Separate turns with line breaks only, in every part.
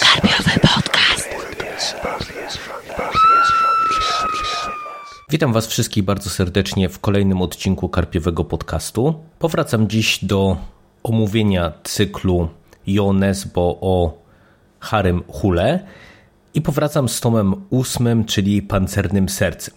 Karpiowy podcast. Witam Was wszystkich bardzo serdecznie w kolejnym odcinku Karpiowego Podcastu. Powracam dziś do omówienia cyklu Jonesbo o Harym Hule i powracam z tomem ósmym, czyli Pancernym Sercem.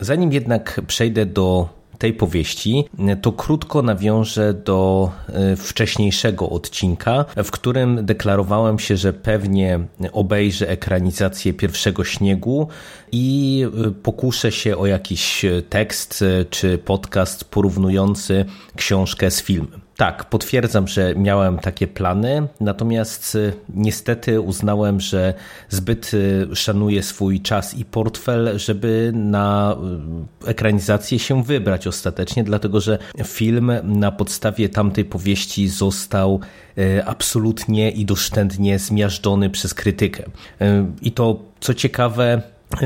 Zanim jednak przejdę do tej powieści, to krótko nawiążę do e, wcześniejszego odcinka, w którym deklarowałem się, że pewnie obejrzę ekranizację pierwszego śniegu i e, pokuszę się o jakiś tekst e, czy podcast porównujący książkę z filmem. Tak, potwierdzam, że miałem takie plany, natomiast y, niestety uznałem, że zbyt y, szanuję swój czas i portfel, żeby na y, ekranizację się wybrać ostatecznie, dlatego że film na podstawie tamtej powieści został absolutnie i doszczętnie zmiażdżony przez krytykę. I to, co ciekawe,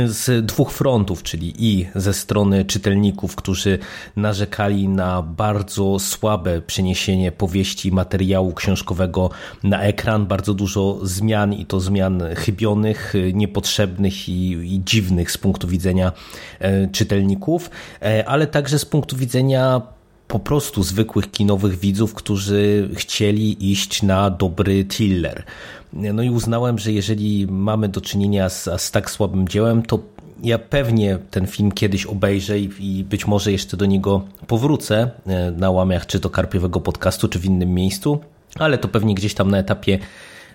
z dwóch frontów, czyli i ze strony czytelników, którzy narzekali na bardzo słabe przeniesienie powieści materiału książkowego na ekran, bardzo dużo zmian i to zmian chybionych, niepotrzebnych i, i dziwnych z punktu widzenia e, czytelników, e, ale także z punktu widzenia po prostu zwykłych kinowych widzów, którzy chcieli iść na dobry thriller. No i uznałem, że jeżeli mamy do czynienia z, z tak słabym dziełem, to ja pewnie ten film kiedyś obejrzę i, być może jeszcze do niego powrócę e, na łamiach czy to karpiowego podcastu, czy w innym miejscu, ale to pewnie gdzieś tam na etapie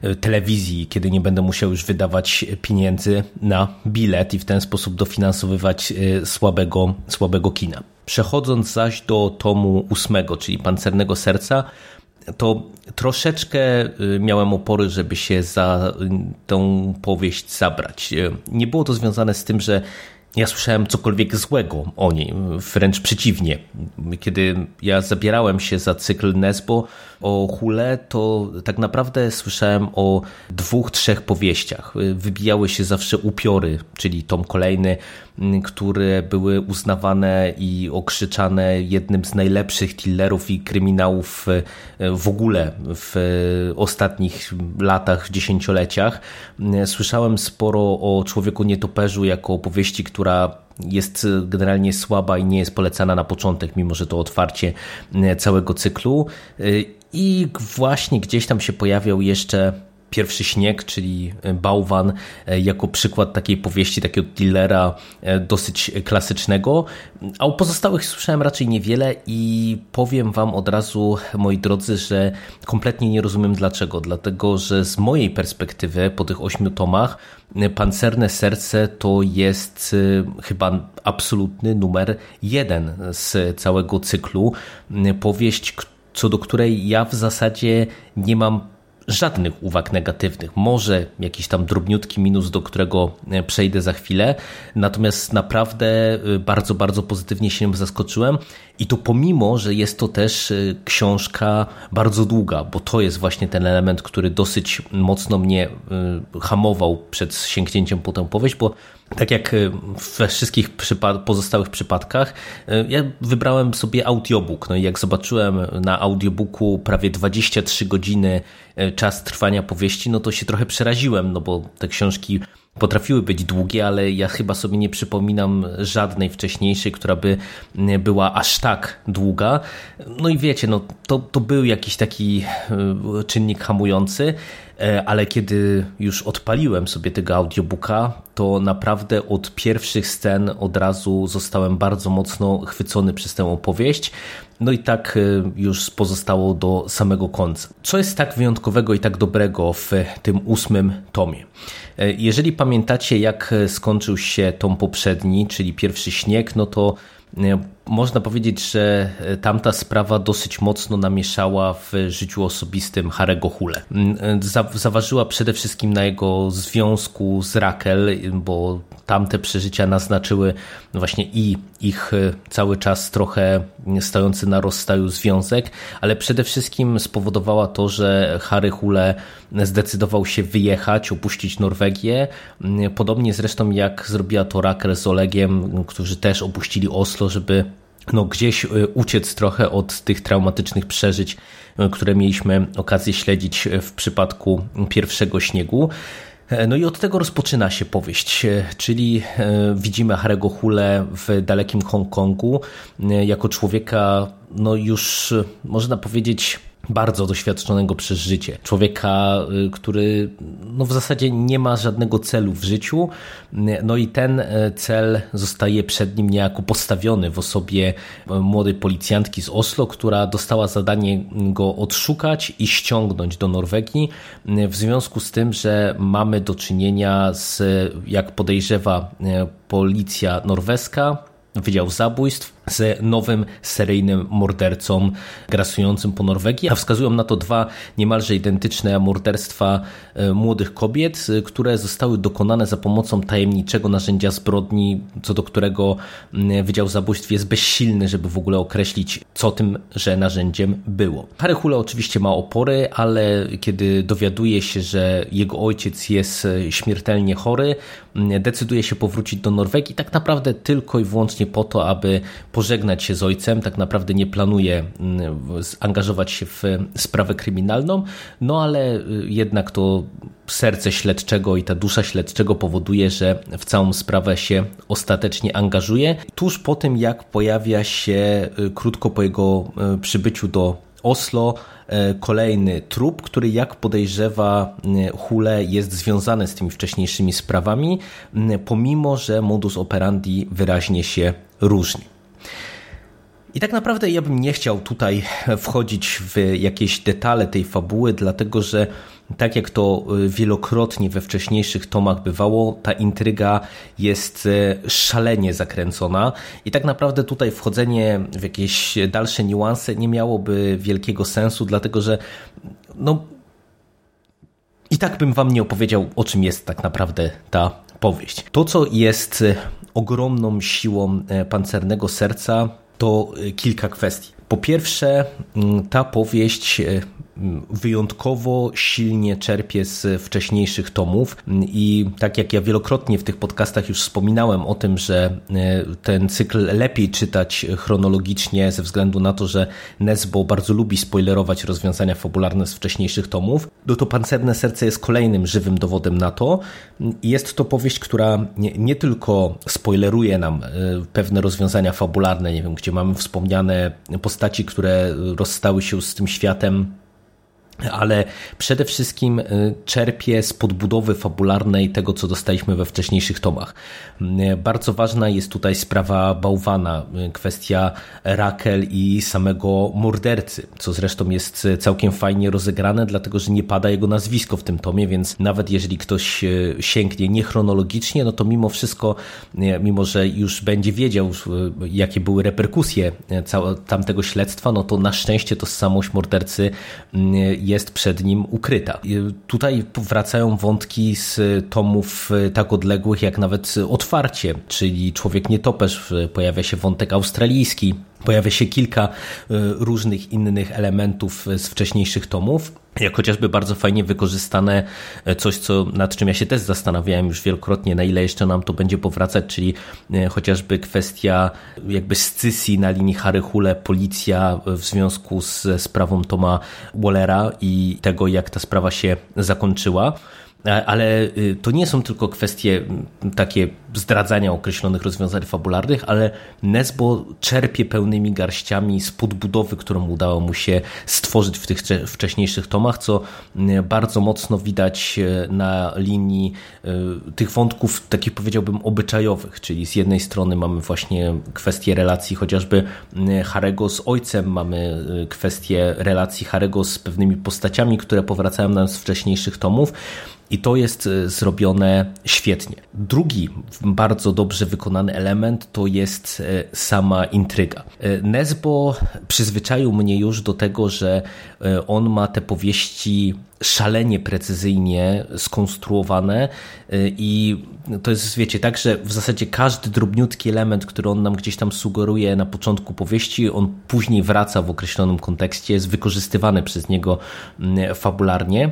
e, telewizji, kiedy nie będę musiał już wydawać pieniędzy na bilet i w ten sposób dofinansowywać e, słabego, słabego kina. Przechodząc zaś do tomu ósmego, czyli Pancernego Serca, to troszeczkę y, miałem opory, żeby się za y, tą powieść zabrać. Y, nie było to związane z tym, że ja słyszałem cokolwiek złego o niej, wręcz przeciwnie. Kiedy ja zabierałem się za cykl Nesbo o Hule, to tak naprawdę słyszałem o dwóch, trzech powieściach. Wybijały się zawsze upiory, czyli tom kolejny, które były uznawane i okrzyczane jednym z najlepszych thrillerów i kryminałów w ogóle w ostatnich latach, dziesięcioleciach. Słyszałem sporo o Człowieku Nietoperzu jako opowieści, która jest generalnie słaba i nie jest polecana na początek, mimo że to otwarcie całego cyklu. I właśnie gdzieś tam się pojawiał jeszcze Pierwszy śnieg, czyli bałwan, jako przykład takiej powieści, takiego thrillera dosyć klasycznego. A o pozostałych słyszałem raczej niewiele i powiem Wam od razu, moi drodzy, że kompletnie nie rozumiem dlaczego. Dlatego, że z mojej perspektywy po tych ośmiu tomach Pancerne Serce to jest chyba absolutny numer jeden z całego cyklu. Powieść, co do której ja w zasadzie nie mam żadnych uwag negatywnych. Może jakiś tam drobniutki minus, do którego e, przejdę za chwilę. Natomiast naprawdę e, bardzo, bardzo pozytywnie się zaskoczyłem. I to pomimo, że jest to też e, książka bardzo długa, bo to jest właśnie ten element, który dosyć mocno mnie hamował przed sięgnięciem po tę powieść, bo tak jak we wszystkich pozostałych przypadkach, ja wybrałem sobie audiobook. No i jak zobaczyłem na audiobooku prawie 23 godziny czas trwania powieści, no to się trochę przeraziłem, no bo te książki potrafiły być długie, ale ja chyba sobie nie przypominam żadnej wcześniejszej, która by była aż tak długa. No i wiecie, no to, to był jakiś taki czynnik hamujący. E, ale kiedy już odpaliłem sobie tego audiobooka, to naprawdę od pierwszych scen od razu zostałem bardzo mocno chwycony przez tę opowieść. No i tak e, już pozostało do samego końca. Co jest tak wyjątkowego i tak dobrego w tym ósmym tomie? E, jeżeli pamiętacie, jak skończył się tom poprzedni, czyli pierwszy śnieg, no to można powiedzieć, że e, tamta sprawa dosyć mocno namieszała w życiu osobistym Harego Hule. Mm, e, zaważyła przede wszystkim na jego związku z Rakel, bo tamte przeżycia naznaczyły właśnie i ich e, cały czas trochę stojący na rozstaju związek, ale przede wszystkim spowodowała to, że Harry Hule zdecydował się wyjechać, opuścić Norwegię. Mm, podobnie zresztą jak zrobiła to Rakel z Olegiem, którzy też opuścili Oslo, żeby no, gdzieś uciec trochę od tych traumatycznych przeżyć, które mieliśmy okazję śledzić w przypadku pierwszego śniegu. No i od tego rozpoczyna się powieść, czyli widzimy Harego Hule w dalekim Hongkongu jako człowieka, no już można powiedzieć bardzo doświadczonego przez życie. Człowieka, y, który no w zasadzie nie ma żadnego celu w życiu, no i ten y, cel zostaje przed nim niejako postawiony w osobie y, młodej policjantki z Oslo, która dostała zadanie go odszukać i ściągnąć do Norwegii w związku z tym, że mamy do czynienia z, jak podejrzewa policja norweska, Wydział Zabójstw, z nowym seryjnym mordercą grasującym po Norwegii, a wskazują na to dwa niemalże identyczne morderstwa e, młodych kobiet, e, które zostały dokonane za pomocą tajemniczego narzędzia zbrodni, co do którego Wydział Zabójstw jest bezsilny, żeby w ogóle określić, co tym, że narzędziem było. Harry Hule oczywiście ma opory, ale kiedy dowiaduje się, że jego ojciec jest e, śmiertelnie chory, decyduje się powrócić do Norwegii tak naprawdę tylko i wyłącznie po to, aby pożegnać się z ojcem, tak naprawdę nie planuje mm, angażować się w sprawę kryminalną, no ale y, jednak to serce śledczego i ta dusza śledczego powoduje, że w całą sprawę się ostatecznie angażuje. Tuż po tym, jak pojawia się y, krótko po jego przybyciu do Oslo kolejny trup, który jak podejrzewa Hule jest związany z tymi wcześniejszymi sprawami, pomimo że modus operandi wyraźnie się różni. I tak naprawdę ja bym nie chciał tutaj wchodzić w jakieś detale tej fabuły, dlatego że tak jak to y, wielokrotnie we wcześniejszych tomach bywało, ta intryga jest y, szalenie zakręcona i tak naprawdę tutaj wchodzenie w jakieś dalsze niuanse nie miałoby wielkiego sensu, dlatego że no i tak bym wam nie opowiedział, o czym jest tak naprawdę ta powieść. To, co jest y, ogromną siłą pancernego serca, to y, kilka kwestii. Po pierwsze, mm, ta powieść y, wyjątkowo silnie czerpie z wcześniejszych tomów i tak jak ja wielokrotnie w tych podcastach już wspominałem o tym, że e, ten cykl lepiej czytać chronologicznie ze względu na to, że Nesbo bardzo lubi spoilerować rozwiązania fabularne z wcześniejszych tomów, no to Pancerne Serce jest kolejnym żywym dowodem na to. Jest to powieść, która nie, nie tylko spoileruje nam e, pewne rozwiązania fabularne, nie wiem, gdzie mamy wspomniane postaci, które rozstały się z tym światem ale przede wszystkim y, czerpie z podbudowy fabularnej tego, co dostaliśmy we wcześniejszych tomach. Y, bardzo ważna jest tutaj sprawa bałwana, y, kwestia Rakel i samego mordercy, co zresztą jest całkiem fajnie rozegrane, dlatego że nie pada jego nazwisko w tym tomie, więc nawet jeżeli ktoś sięgnie niechronologicznie, no to mimo wszystko, mimo że już będzie wiedział, jakie były reperkusje tamtego śledztwa, no to na szczęście tożsamość mordercy jest przed nim ukryta. Tutaj wracają wątki z tomów e, tak odległych jak nawet otwarcie, czyli Człowiek Nietoperz, pojawia się wątek australijski, Pojawia się kilka e, różnych innych elementów z wcześniejszych tomów, jak chociażby bardzo fajnie wykorzystane e, coś, co, nad czym ja się też zastanawiałem już wielokrotnie, na ile jeszcze nam to będzie powracać, czyli e, chociażby kwestia jakby scysji na linii Harry Hule, policja w związku z sprawą Toma Wallera i tego, jak ta sprawa się zakończyła. Ale y, to nie są tylko kwestie takie zdradzania określonych rozwiązań fabularnych, ale Nesbo czerpie pełnymi garściami z podbudowy, którą udało mu się stworzyć w tych wcześniejszych tomach, co bardzo mocno widać e, na linii e, tych wątków, takich powiedziałbym obyczajowych, czyli z jednej strony mamy właśnie kwestię relacji chociażby Harego z ojcem, mamy e, kwestię relacji Harego z pewnymi postaciami, które powracają nam z wcześniejszych tomów, i to jest e, zrobione świetnie. Drugi bardzo dobrze wykonany element to jest e, sama intryga. E, Nesbo przyzwyczaił mnie już do tego, że on ma te powieści szalenie precyzyjnie skonstruowane i to jest, wiecie, tak, że w zasadzie każdy drobniutki element, który on nam gdzieś tam sugeruje na początku powieści, on później wraca w określonym kontekście, jest wykorzystywany przez niego fabularnie.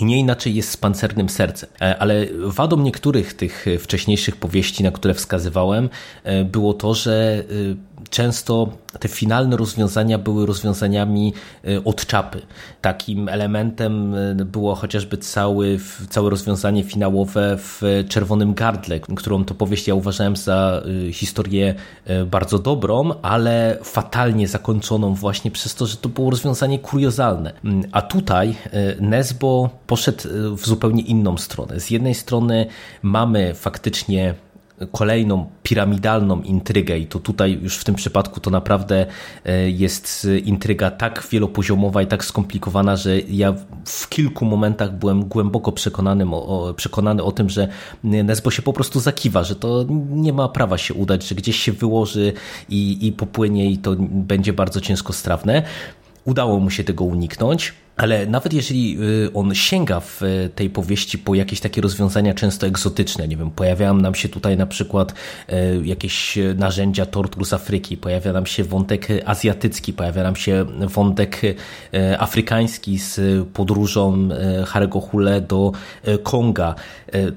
I nie inaczej jest z pancernym sercem. E, ale wadą niektórych tych wcześniejszych powieści, na które wskazywałem, e, było to, że e, często te finalne rozwiązania były rozwiązaniami y, od czapy. Takim elementem y, było chociażby cały, całe rozwiązanie finałowe w Czerwonym Gardle, którą to powieść ja uważałem za y, historię bardzo dobrą, ale fatalnie zakończoną właśnie przez to, że to było rozwiązanie kuriozalne. Mm, a tutaj Nesbo poszedł w zupełnie inną stronę. Z jednej strony mamy faktycznie kolejną piramidalną intrygę i to tutaj już w tym przypadku to naprawdę e, jest intryga tak wielopoziomowa i tak skomplikowana, że ja w kilku momentach byłem głęboko przekonany o, przekonany o tym, że Nesbo się po prostu zakiwa, że to nie ma prawa się udać, że gdzieś się wyłoży i, i popłynie i to będzie bardzo ciężko strawne. Udało mu się tego uniknąć. Ale nawet jeżeli y, on sięga w y, tej powieści po jakieś takie rozwiązania często egzotyczne, nie wiem, pojawiają nam się tutaj na przykład y, jakieś narzędzia tortur z Afryki, pojawia nam się wątek azjatycki, pojawia nam się wątek afrykański z podróżą Harego Hule do Konga.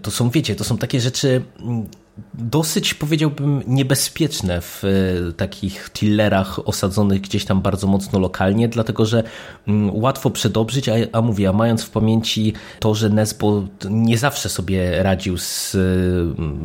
To są, wiecie, to są takie rzeczy mm, dosyć powiedziałbym niebezpieczne w e, takich tillerach osadzonych gdzieś tam bardzo mocno lokalnie, dlatego że mm, łatwo przedobrzyć, a, a mówię, a mając w pamięci to, że Nesbo nie zawsze sobie radził z,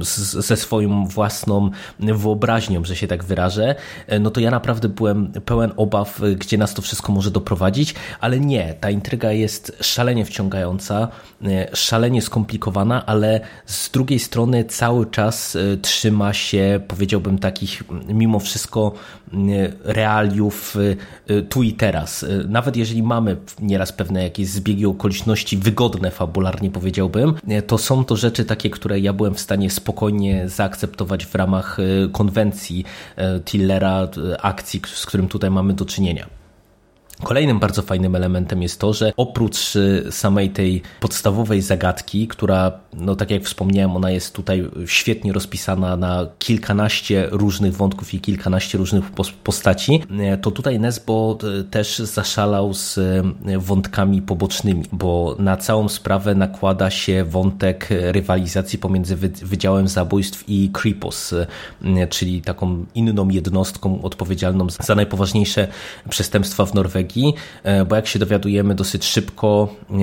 z, ze swoją własną wyobraźnią, że się tak wyrażę, e, no to ja naprawdę byłem pełen obaw, gdzie nas to wszystko może doprowadzić, ale nie, ta intryga jest szalenie wciągająca, e, szalenie skomplikowana, ale z drugiej strony cały czas Y, trzyma się, powiedziałbym, takich mimo wszystko y, realiów y, tu i teraz. Nawet jeżeli mamy nieraz pewne jakieś zbiegi okoliczności wygodne fabularnie, powiedziałbym, to są to rzeczy takie, które ja byłem w stanie spokojnie zaakceptować w ramach konwencji Tillera, akcji, z którym tutaj mamy do czynienia. Kolejnym bardzo fajnym elementem jest to, że oprócz y, samej tej podstawowej zagadki, która, no tak jak wspomniałem, ona jest tutaj świetnie rozpisana na kilkanaście różnych wątków i kilkanaście różnych postaci, y, to tutaj Nesbo y, też zaszalał z wątkami pobocznymi, bo na całą sprawę nakłada się wątek rywalizacji pomiędzy Wydziałem Zabójstw i Kripos, czyli taką inną jednostką odpowiedzialną za najpoważniejsze przestępstwa w Norwegii E, bo jak się dowiadujemy dosyć szybko, e,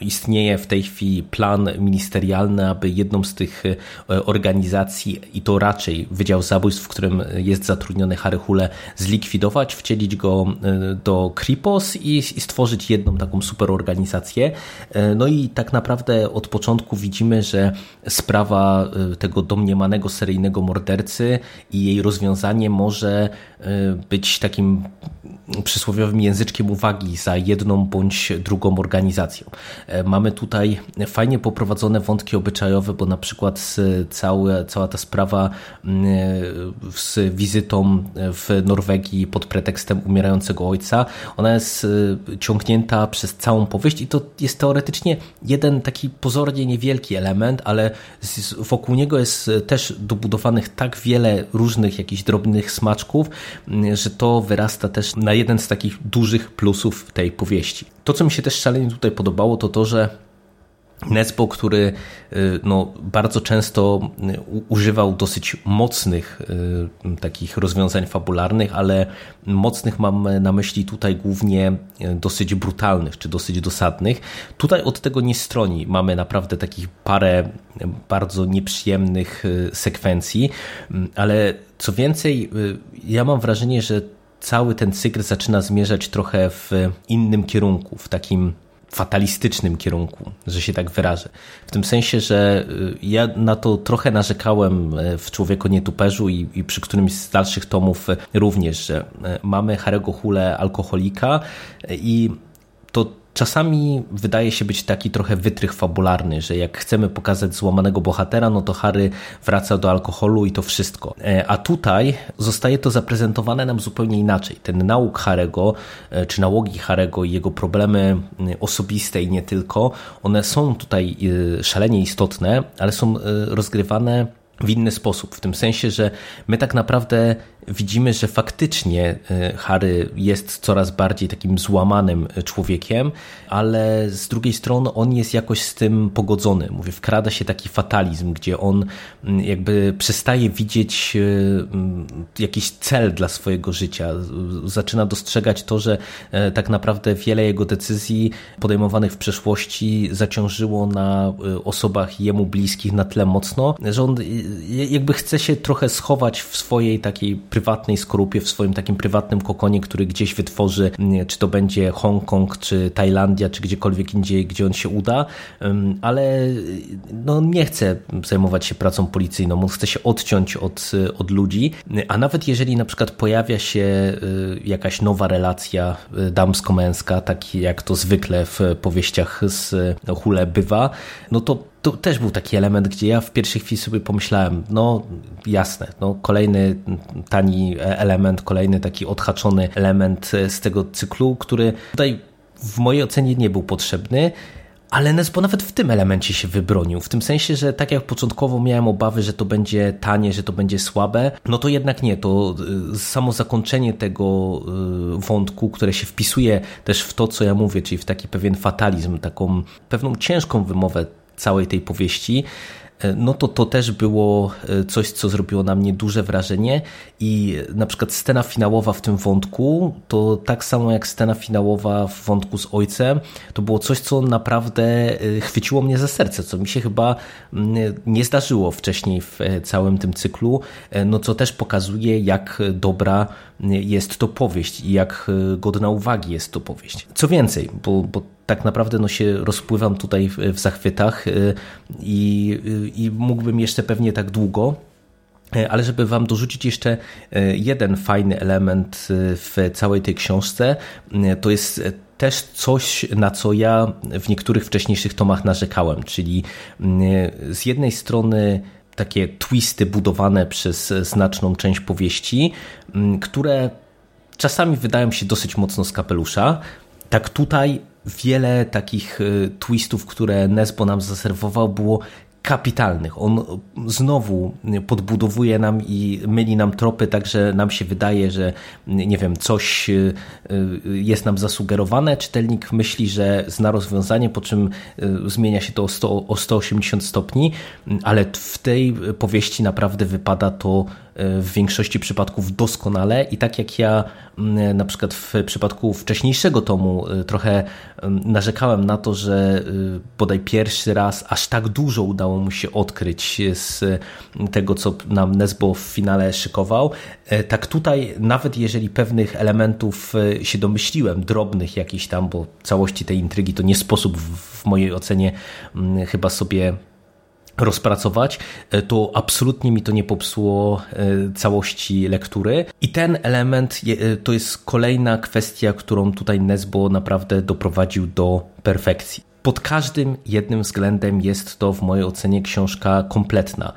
istnieje w tej chwili plan ministerialny, aby jedną z tych e, organizacji, i to raczej Wydział Zabójstw, w którym jest zatrudniony Harry Hule, zlikwidować, wcielić go do Kripos i, i stworzyć jedną taką super organizację. No i tak naprawdę od początku widzimy, że sprawa tego domniemanego seryjnego mordercy i jej rozwiązanie może być takim przysłowiowym języczkiem uwagi za jedną bądź drugą organizacją. E, mamy tutaj fajnie poprowadzone wątki obyczajowe, bo na przykład cała ta sprawa mm, e, z wizytą w Norwegii pod pretekstem umierającego ojca, ona jest e, ciągnięta przez całą powieść i to jest teoretycznie jeden taki pozornie niewielki element, ale wokół niego jest też dobudowanych tak wiele różnych jakichś drobnych smaczków, mm, że to wyrasta też na jeden z takich dużych plusów tej powieści. To, co mi się też szalenie tutaj podobało, to to, że Nesbo, który y, no, bardzo często y, używał dosyć mocnych y, takich rozwiązań fabularnych, ale mocnych mam na myśli tutaj głównie dosyć brutalnych czy dosyć dosadnych. Tutaj od tego nie stroni. Mamy naprawdę takich parę bardzo nieprzyjemnych sekwencji, ale co więcej, ja mam wrażenie, że cały ten cykl zaczyna zmierzać trochę w innym kierunku, w takim fatalistycznym kierunku, że się tak wyrażę. W tym sensie, że y, ja na to trochę narzekałem y, w Człowieku Nietuperzu i, i przy którymś z dalszych tomów również, że y, mamy Harego Hule alkoholika i czasami wydaje się być taki trochę wytrych fabularny, że jak chcemy pokazać złamanego bohatera, no to Harry wraca do alkoholu i to wszystko. E, a tutaj zostaje to zaprezentowane nam zupełnie inaczej. Ten nauk Harego, e, czy nałogi Harego i jego problemy osobiste i nie tylko, one są tutaj e, szalenie istotne, ale są rozgrywane w inny sposób. W tym sensie, że my tak naprawdę widzimy, że faktycznie e, Harry jest coraz bardziej takim złamanym człowiekiem, ale z drugiej strony on jest jakoś z tym pogodzony. Mówię, wkrada się taki fatalizm, gdzie on mm, jakby przestaje widzieć e, mm, jakiś cel dla swojego życia. Zaczyna dostrzegać to, że e, tak naprawdę wiele jego decyzji podejmowanych w przeszłości zaciążyło na osobach jemu bliskich na tyle mocno, że on jakby chce się trochę schować w swojej takiej prywatnej skorupie, w swoim takim prywatnym kokonie, który gdzieś wytworzy, czy to będzie Hongkong, czy Tajlandia, czy gdziekolwiek indziej, gdzie on się uda, ale no, nie chce zajmować się pracą policyjną, on chce się odciąć od, od ludzi, a nawet jeżeli na przykład pojawia się y, jakaś nowa relacja y, damsko-męska, tak jak to zwykle w powieściach z Hule bywa, no to to też był taki element, gdzie ja w pierwszej chwili sobie pomyślałem, no jasne, no kolejny tani element, kolejny taki odhaczony element z tego cyklu, który tutaj w mojej ocenie nie był potrzebny, ale Nesbo nawet w tym elemencie się wybronił. W tym sensie, że tak jak początkowo miałem obawy, że to będzie tanie, że to będzie słabe, no to jednak nie. To y, samo zakończenie tego y, wątku, które się wpisuje też w to, co ja mówię, czyli w taki pewien fatalizm, taką pewną ciężką wymowę całej tej powieści, e, no to to też było e, coś, co zrobiło na mnie duże wrażenie i na przykład scena finałowa w tym wątku, to tak samo jak scena finałowa w wątku z ojcem, to było coś, co naprawdę e, chwyciło mnie za serce, co mi się chyba mm, nie zdarzyło wcześniej w całym tym cyklu, no co też pokazuje, jak dobra jest to powieść i jak godna uwagi jest to powieść. Co więcej, bo, bo tak naprawdę no, się rozpływam tutaj w, w zachwytach y, i, y, i mógłbym jeszcze pewnie tak długo, ale żeby Wam dorzucić jeszcze jeden fajny element w całej tej książce, to jest też coś, na co ja w niektórych wcześniejszych tomach narzekałem, czyli z jednej strony takie twisty budowane przez znaczną część powieści, które czasami wydają się dosyć mocno z kapelusza. Tak tutaj wiele takich y, twistów, które Nesbo nam zaserwował, było kapitalnych. On znowu podbudowuje nam i myli nam tropy, tak że nam się wydaje, że nie wiem, coś y, y, jest nam zasugerowane. Czytelnik myśli, że zna rozwiązanie, po czym zmienia się to o, 100, o 180 stopni, ale w tej powieści naprawdę wypada to w większości przypadków doskonale i tak jak ja mm, na przykład w przypadku wcześniejszego tomu y, trochę mm, narzekałem na to, że bodaj pierwszy raz aż tak dużo udało mu się odkryć z tego, co nam Nesbo w finale szykował, e, tak tutaj nawet jeżeli pewnych elementów e, się domyśliłem, drobnych jakichś tam, bo całości tej intrygi to nie sposób w mojej ocenie mm, chyba sobie rozpracować, e, to absolutnie mi to nie popsuło e, całości lektury. I ten element e, to jest kolejna kwestia, którą tutaj Nesbo naprawdę doprowadził do perfekcji. Pod każdym jednym względem jest to w mojej ocenie książka kompletna,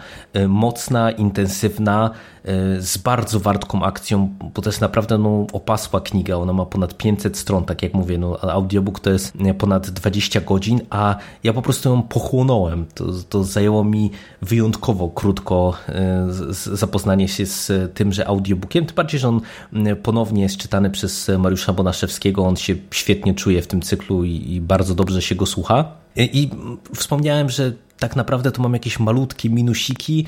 mocna, intensywna, E, z bardzo wartką akcją, bo to jest naprawdę no, opasła kniga, ona ma ponad 500 stron, tak jak mówię, no, audiobook to jest ponad 20 godzin, a ja po prostu ją pochłonąłem. To, to zajęło mi wyjątkowo krótko e, zapoznanie się z tymże audiobookiem, tym bardziej, że on ponownie jest czytany przez Mariusza Bonaszewskiego, on się świetnie czuje w tym cyklu i, i bardzo dobrze się go słucha. I wspomniałem, że tak naprawdę tu mam jakieś malutkie minusiki,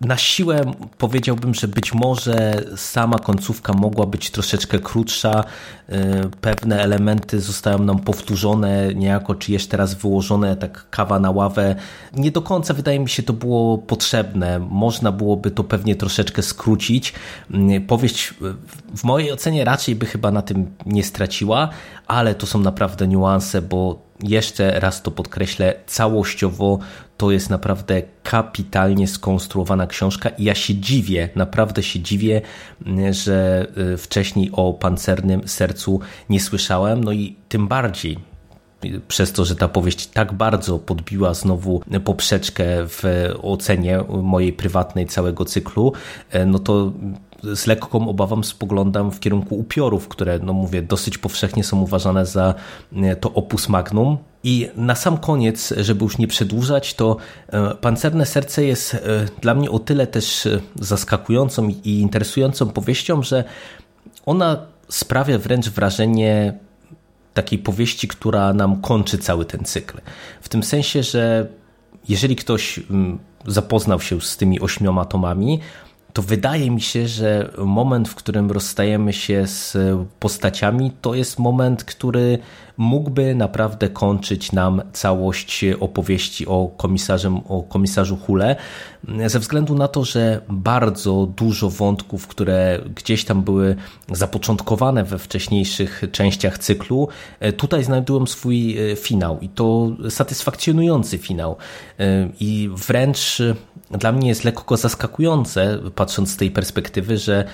na siłę powiedziałbym, że być może sama końcówka mogła być troszeczkę krótsza. Y, pewne elementy zostają nam powtórzone niejako, czy jeszcze raz wyłożone, tak kawa na ławę. Nie do końca wydaje mi się to było potrzebne. Można byłoby to pewnie troszeczkę skrócić. Y, powieść w mojej ocenie raczej by chyba na tym nie straciła, ale to są naprawdę niuanse, bo jeszcze raz to podkreślę, całościowo to jest naprawdę kapitalnie skonstruowana książka i ja się dziwię, naprawdę się dziwię, że y, wcześniej o pancernym sercu nie słyszałem, no i tym bardziej przez to, że ta powieść tak bardzo podbiła znowu poprzeczkę w ocenie mojej prywatnej całego cyklu, y, no to z lekką obawą spoglądam w kierunku upiorów, które, no mówię, dosyć powszechnie są uważane za y, to opus magnum. I na sam koniec, żeby już nie przedłużać, to e, Pancerne Serce jest e, dla mnie o tyle też e, zaskakującą i interesującą powieścią, że ona sprawia wręcz wrażenie takiej powieści, która nam kończy cały ten cykl. W tym sensie, że jeżeli ktoś mm, zapoznał się z tymi ośmioma tomami, to wydaje mi się, że moment, w którym rozstajemy się z postaciami, to jest moment, który mógłby naprawdę kończyć nam całość opowieści o, komisarzem, o komisarzu Hule, ze względu na to, że bardzo dużo wątków, które gdzieś tam były zapoczątkowane we wcześniejszych częściach cyklu, tutaj znajdują swój finał i to satysfakcjonujący finał. I wręcz dla mnie jest lekko zaskakujące, patrząc z tej perspektywy, że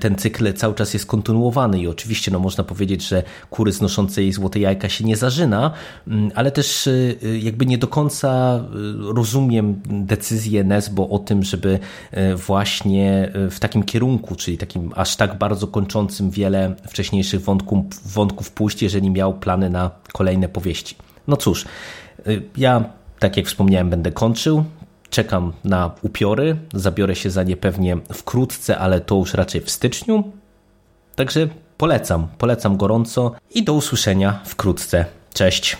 ten cykl cały czas jest kontynuowany i oczywiście no, można powiedzieć, że kury znoszące jej złote jajka się nie zażyna, mm, ale też y, jakby nie do końca y, rozumiem decyzję Nesbo o tym, żeby właśnie w takim kierunku, czyli takim aż tak bardzo kończącym wiele wcześniejszych wątków, wątków pójść, jeżeli miał plany na kolejne powieści. No cóż, ja tak jak wspomniałem, będę kończył. Czekam na upiory. Zabiorę się za nie pewnie wkrótce, ale to już raczej w styczniu. Także polecam, polecam gorąco i do usłyszenia wkrótce. Cześć.